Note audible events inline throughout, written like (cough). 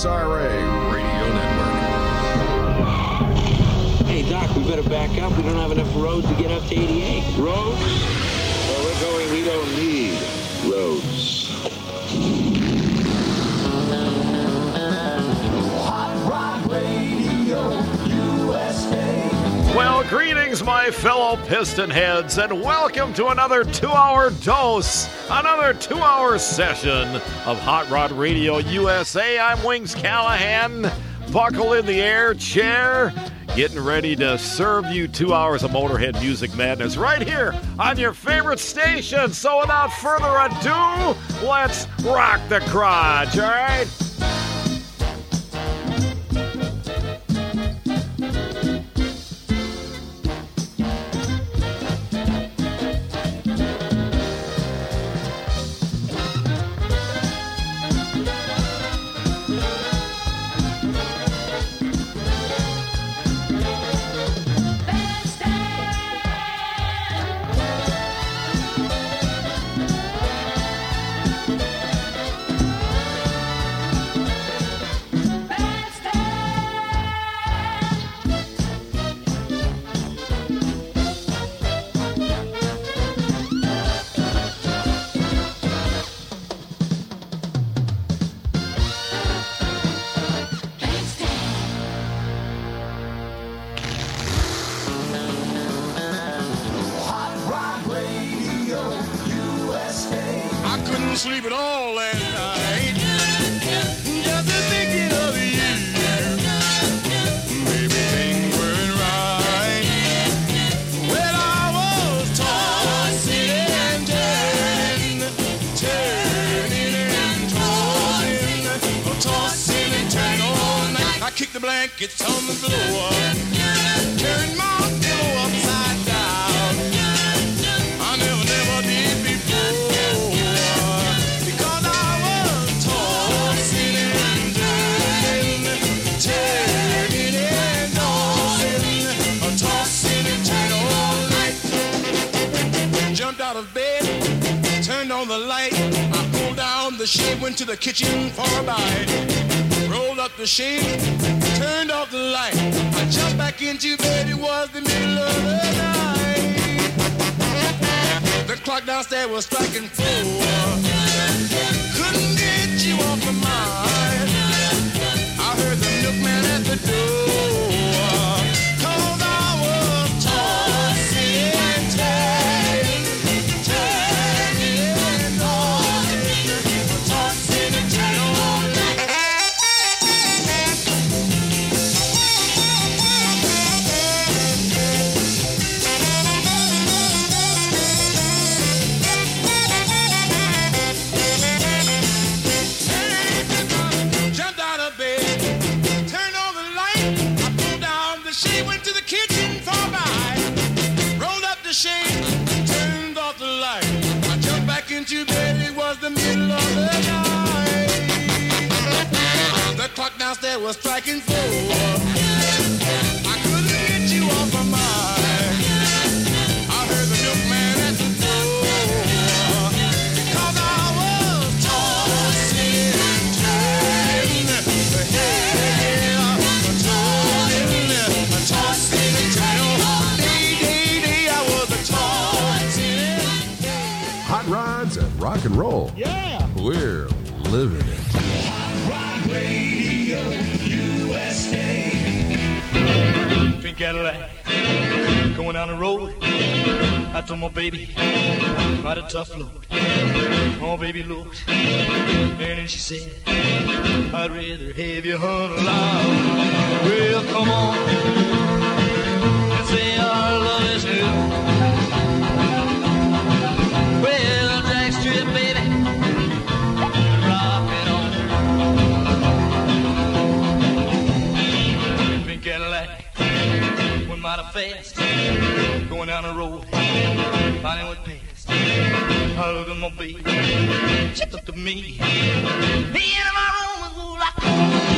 NSRA Radio Network. Hey, Doc, we better back up. We don't have enough roads to get up to 88. Roads? Where we're going, we don't need roads. Hot Rod Radio USA. Well, greetings, my fellow piston heads, and welcome to another two hour dose, another two hour session of Hot Rod Radio USA. I'm Wings Callahan, buckle in the air chair, getting ready to serve you two hours of Motorhead music madness right here on your favorite station. So, without further ado, let's rock the crotch, all right? Went to the kitchen for a bite. Rolled up the shade, turned off the light. I jumped back into bed, it was the middle of the night. The clock downstairs was striking four. Rock and roll. Yeah. We're living it. Hot Rod Radio USA. Pink Cadillac, going down the road. I told my baby, ride a tough load. Oh, baby, look. And then she said, I'd rather have you hunt loud. Well, come on. Fast, going down the road. Finally went past. I looked at my baby, she looked at me. Me in my room was like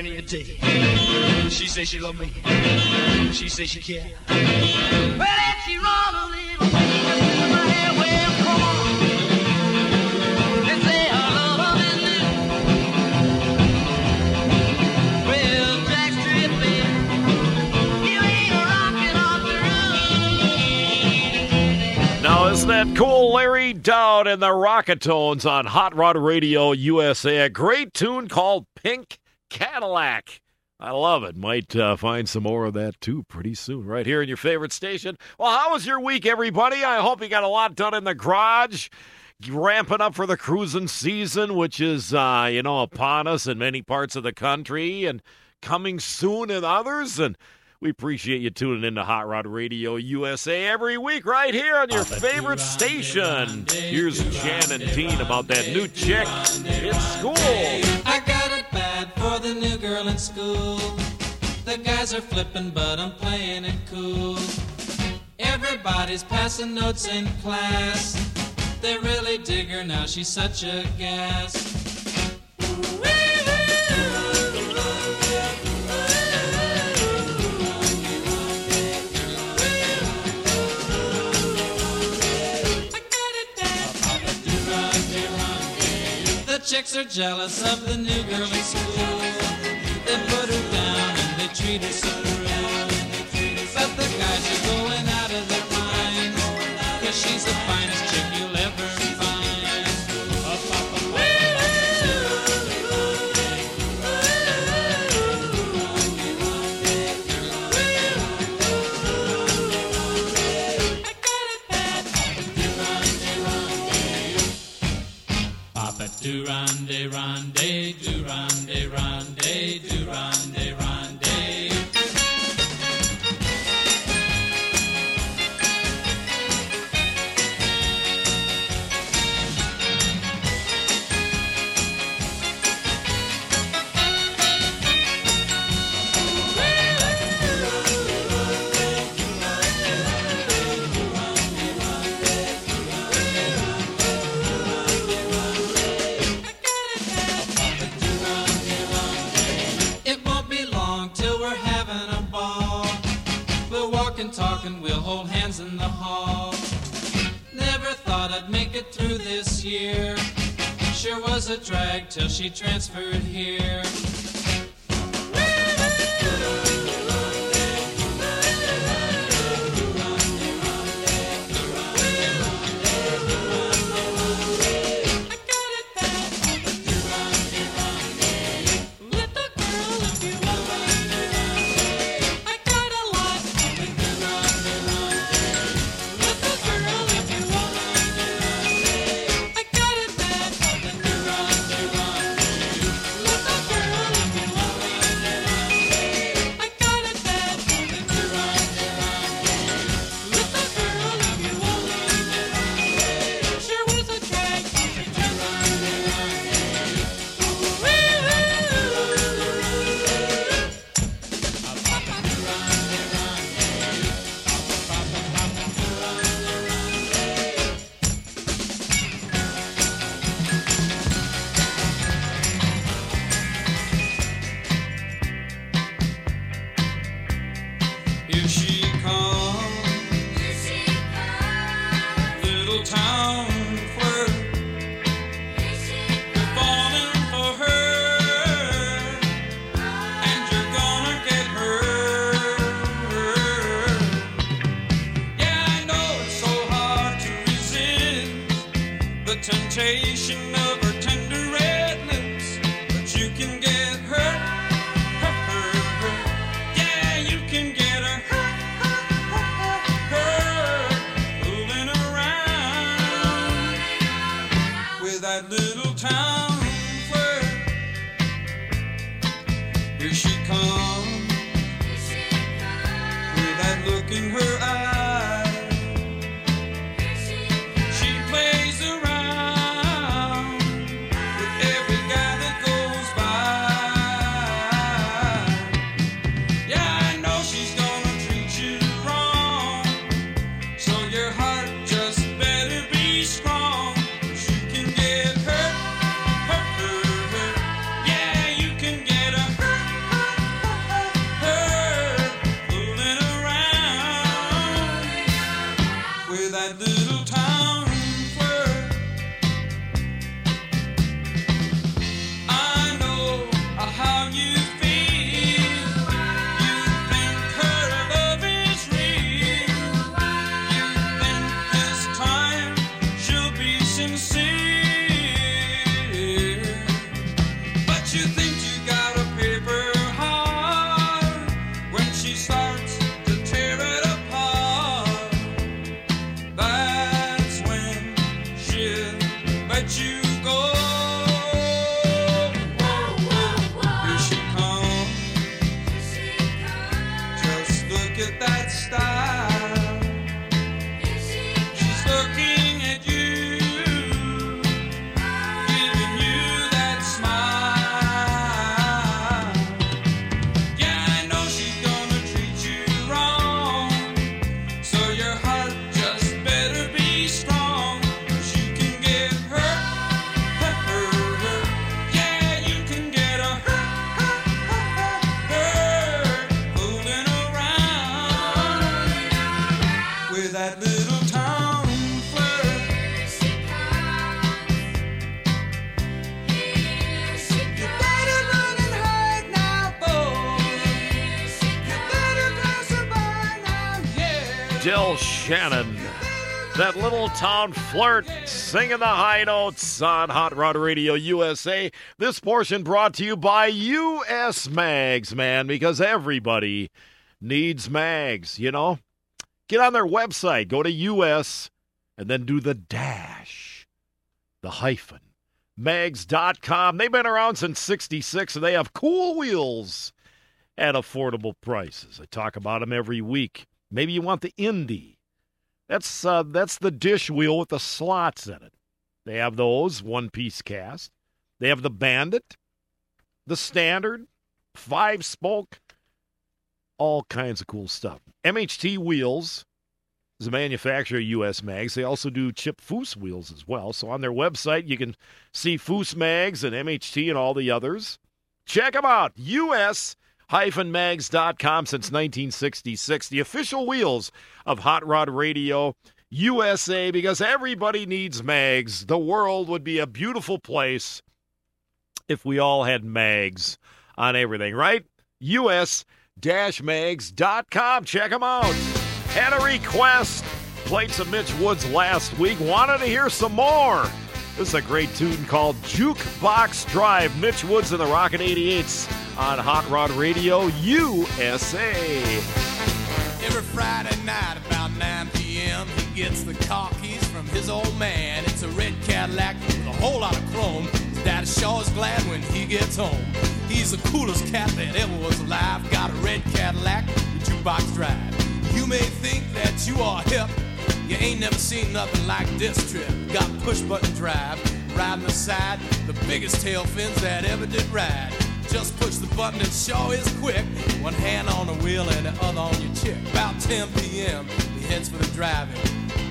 for many a day. She say she love me. She say she care. Well, if she run a little over my come on. And say her love is new. Well, Jack Stripping, you ain't rocking off the roof. Now, isn't that cool? Larry Dowd and the Rocketones on Hot Rod Radio USA. A great tune called Pink Cadillac. I love it. Might uh, find some more of that too pretty soon, right here in your favorite station. Well, how was your week, everybody? I hope you got a lot done in the garage. Ramping up for the cruising season, which is, uh, you know, upon us in many parts of the country and coming soon in others. And we appreciate you tuning in to Hot Rod Radio USA every week right here on your favorite station. Here's Jan and Dean about that new chick in school. For the new girl in school. The guys are flipping, but I'm playing it cool. Everybody's passing notes in class. They really dig her now, she's such a gas. The chicks are jealous of the new girl in school. They put her down and they treat her so rude. But the guys are going out of their minds. Cause she's the finest chick you'll ever and talk and we'll hold hands in the hall. Never thought I'd make it through this year. Sure was a drag till she transferred here. with that new Town flirt singing the high notes on Hot Rod Radio USA. This portion brought to you by US Mags, man, because everybody needs mags, you know? Get on their website, go to US, and then do the dash, the hyphen, mags.com. They've been around since 66 and they have cool wheels at affordable prices. I talk about them every week. Maybe you want the Indy. That's uh, that's the dish wheel with the slots in it. They have those one piece cast. They have the Bandit, the Standard, five spoke, all kinds of cool stuff. MHT wheels is a manufacturer of US Mags. They also do Chip Foose wheels as well. So on their website you can see Foose Mags and MHT and all the others. Check them out. US mags.com since 1966. The official wheels of Hot Rod Radio USA because everybody needs mags. The world would be a beautiful place if we all had mags on everything, right? US mags.com. Check them out. Had a request. Played some Mitch Woods last week. Wanted to hear some more. This is a great tune called Jukebox Drive. Mitch Woods and the Rocket 88s on Hot Rod Radio USA. Every Friday night about 9 p.m. he gets the car keys from his old man. It's a red Cadillac with a whole lot of chrome. His daddy sure is glad when he gets home. He's the coolest cat that ever was alive. Got a red Cadillac with jukebox drive. You may think that you are hip. You ain't never seen nothing like this trip. Got push button drive, riding the side, the biggest tail fins that ever did ride. Just push the button, it sure is quick. One hand on the wheel and the other on your chick. About 10 p.m., he heads for the driving.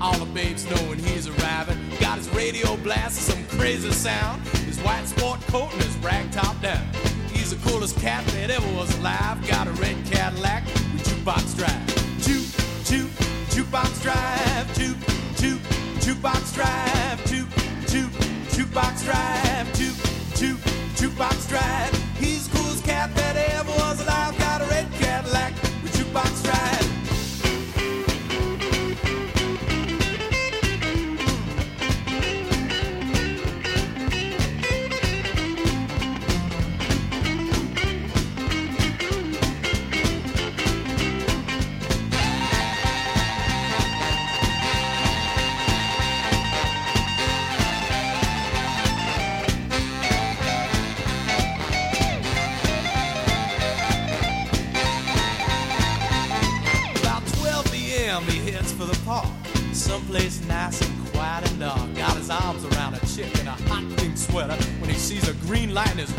All the babes know when he's arriving. Got his radio blasting some crazy sound. His white sport coat and his rag top down. He's the coolest cat that ever was alive. Got a red Cadillac with jukebox drive. Juke, juke, jukebox drive. Juke, juke, jukebox drive. Juke, juke, jukebox drive. Juke, juke, jukebox drive. He's coolest cat that ever was alive. Got a red Cadillac with jukebox drive.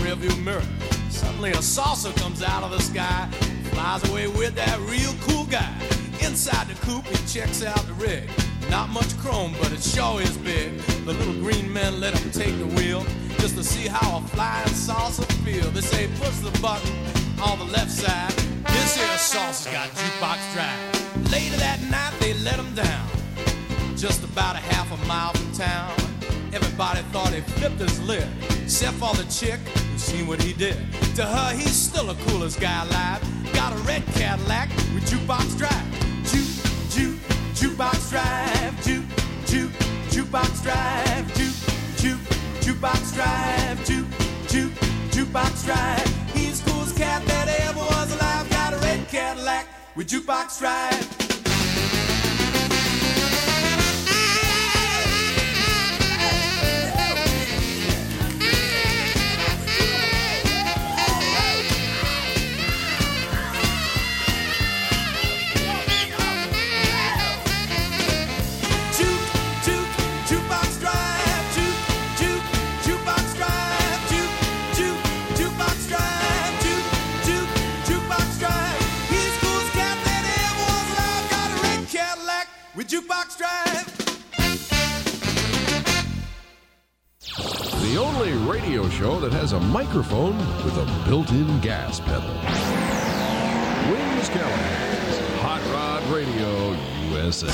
Rearview mirror. Suddenly a saucer comes out of the sky, flies away with that real cool guy. Inside the coop, he checks out the rig. Not much chrome, but it sure is big. The little green men let him take the wheel just to see how a flying saucer feel. They say push the button on the left side. This here saucer's got jukebox drive. Later that night, they let him down. just about a half a mile from town. Everybody thought he flipped his lid, except for the chick who seen what he did. To her, he's still the coolest guy alive. Got a red Cadillac with jukebox drive. Juke, juke, jukebox drive. Juke, juke, jukebox drive. Juke, juke, jukebox drive. Juke, juke, jukebox drive. He's the coolest cat that ever was alive. Got a red Cadillac with jukebox drive. Show that has a microphone with a built-in gas pedal. Wings Callahan's Hot Rod Radio USA.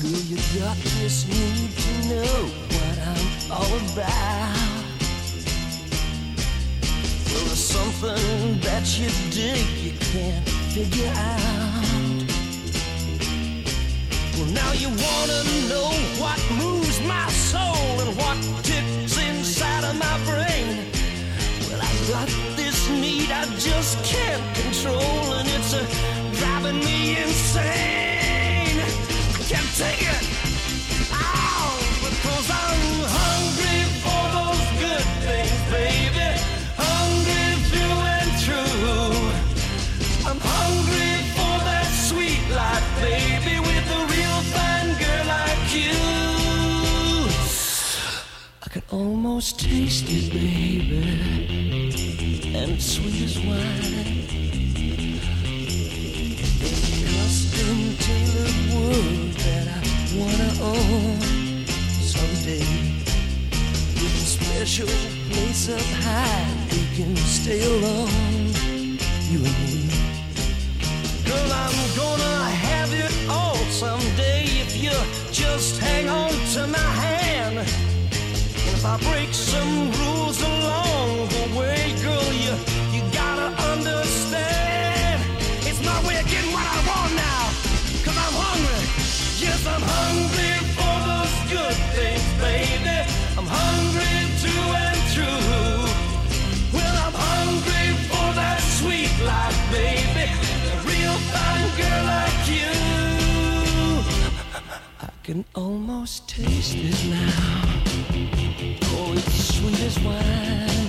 Girl, you got this need to know what I'm all about. Well, there's something that you dig you can't figure out. Well, now you wanna know what moves my soul and what ticks inside of my brain. Well, I've got this need I just can't control, almost taste it, baby, and sweet as wine. Custom tailored world that I wanna own someday. With a special place up high, we can stay alone, you and me. Girl, I'm gonna have it all someday if you just hang on to my hand. If I break some rules along the way, girl, you you gotta understand. It's my way of getting what I want I'm hungry. Yes, I'm hungry for those good things, baby. I'm hungry and. Well, I'm hungry for that sweet life, baby. A real fine girl like you. I can almost taste it now. It's sweet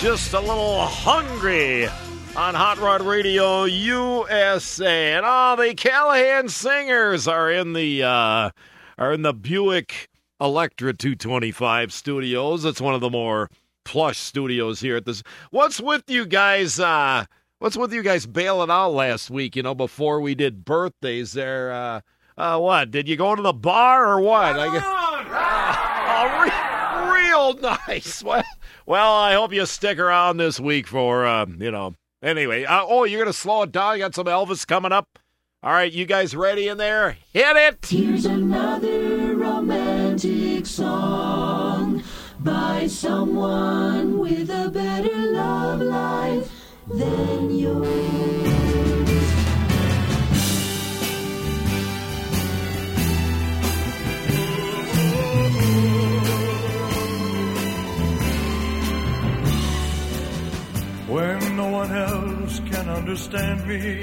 just a little hungry on Hot Rod Radio USA. And all the Callahan singers are in the uh, are in the Buick Electra 225 studios. It's one of the more plush studios here at this. What's with you guys uh what's with you guys bailing out last week, you know, before we did birthdays there uh uh what? Did you go to the bar or what? I guess (laughs) Oh, re- real nice. (laughs) Well, well, I hope you stick around this week for, uh, you know. Anyway, uh, oh, you're gonna slow it down. You got some Elvis coming up. All right, you guys ready in there? Hit it. Here's another romantic song by someone with a better love life than yours. Understand me,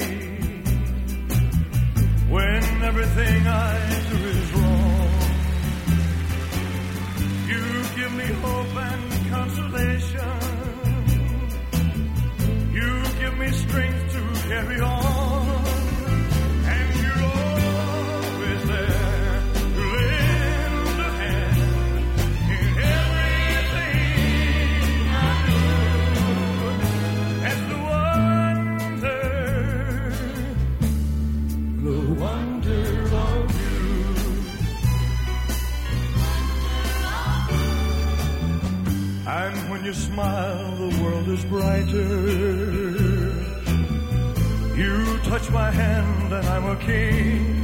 when everything I you smile, the world is brighter. You touch my hand and I'm a king.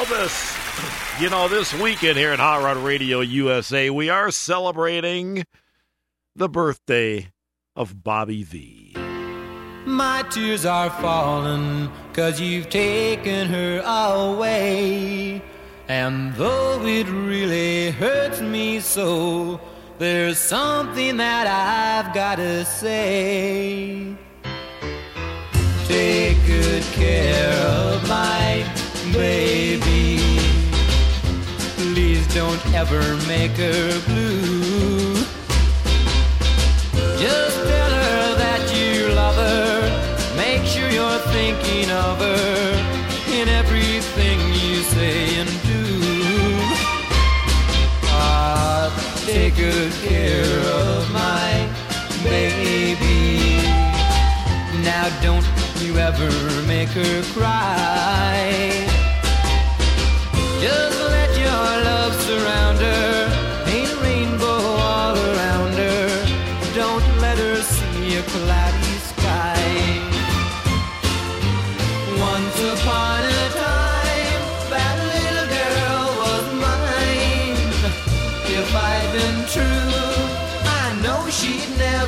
Elvis. You know, this weekend here at Hot Rod Radio USA, we are celebrating the birthday of Bobby Vee. My tears are falling cause you've taken her away. And though it really hurts me so, there's something that I've gotta say. Take good care ever make her blue. Just tell her that you love her. Make sure you're thinking of her in everything you say and do. Ah, take good care of my baby. Now don't you ever make her cry.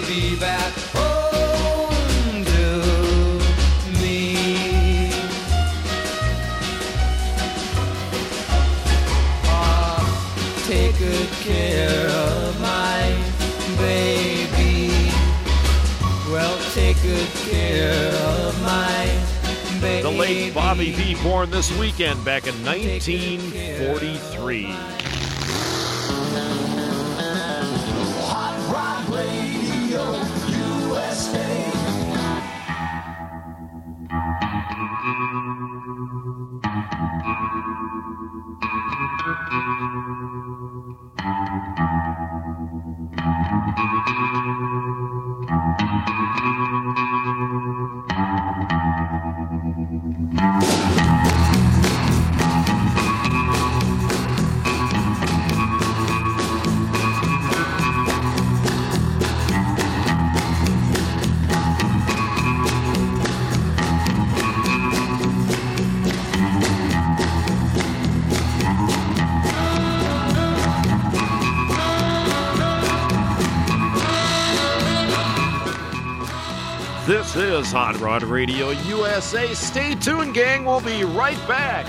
baby back home to me. Ah, take good care of my baby. Well, take good care of my baby. The late Bobby Vee, born this weekend back in 1943. Rod Radio USA. Stay tuned, gang. We'll be right back.